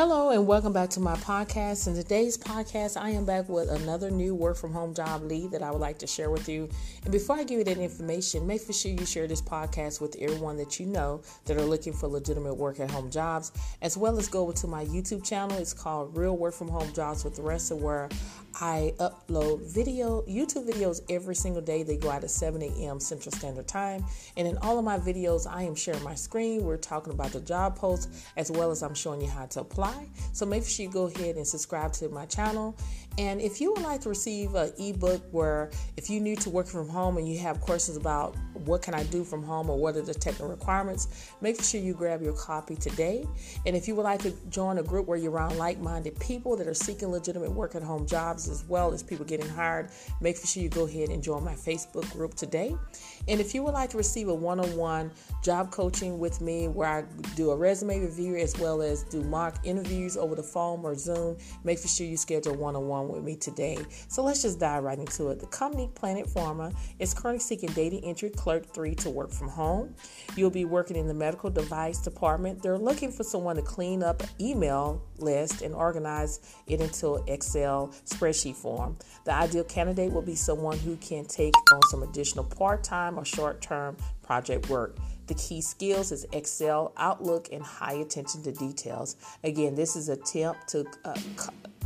Hello and welcome back to my podcast. In today's podcast, I am back with another new work from home job lead that I would like to share with you. And before I give you that information, make sure you share this podcast with everyone that you know that are looking for legitimate work at home jobs, as well as go over to my YouTube channel. It's called Real Work from Home Jobs with the rest of where I upload video, YouTube videos every single day. They go out at 7 a.m. Central Standard Time. And in all of my videos, I am sharing my screen. We're talking about the job posts as well as I'm showing you how to apply. So make sure you go ahead and subscribe to my channel. And if you would like to receive an ebook where if you need to work from home and you have questions about what can I do from home or what are the technical requirements, make sure you grab your copy today. And if you would like to join a group where you're around like-minded people that are seeking legitimate work at home jobs as well as people getting hired, make sure you go ahead and join my Facebook group today. And if you would like to receive a one-on-one job coaching with me where I do a resume review as well as do mock interviews over the phone or Zoom, make sure you schedule one-on-one with me today. So let's just dive right into it. The company Planet Pharma is currently seeking data entry clerk 3 to work from home. You'll be working in the medical device department. They're looking for someone to clean up email list and organize it into Excel spreadsheet form. The ideal candidate will be someone who can take on some additional part-time or short-term project work. The key skills is Excel, Outlook, and high attention to details. Again, this is a temp to uh,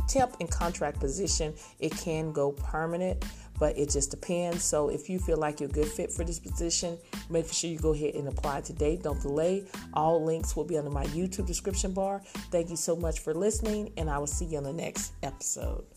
temp and contract position. It can go permanent, but it just depends. So if you feel like you're a good fit for this position, make sure you go ahead and apply today. Don't delay. All links will be under my YouTube description bar. Thank you so much for listening, and I will see you on the next episode.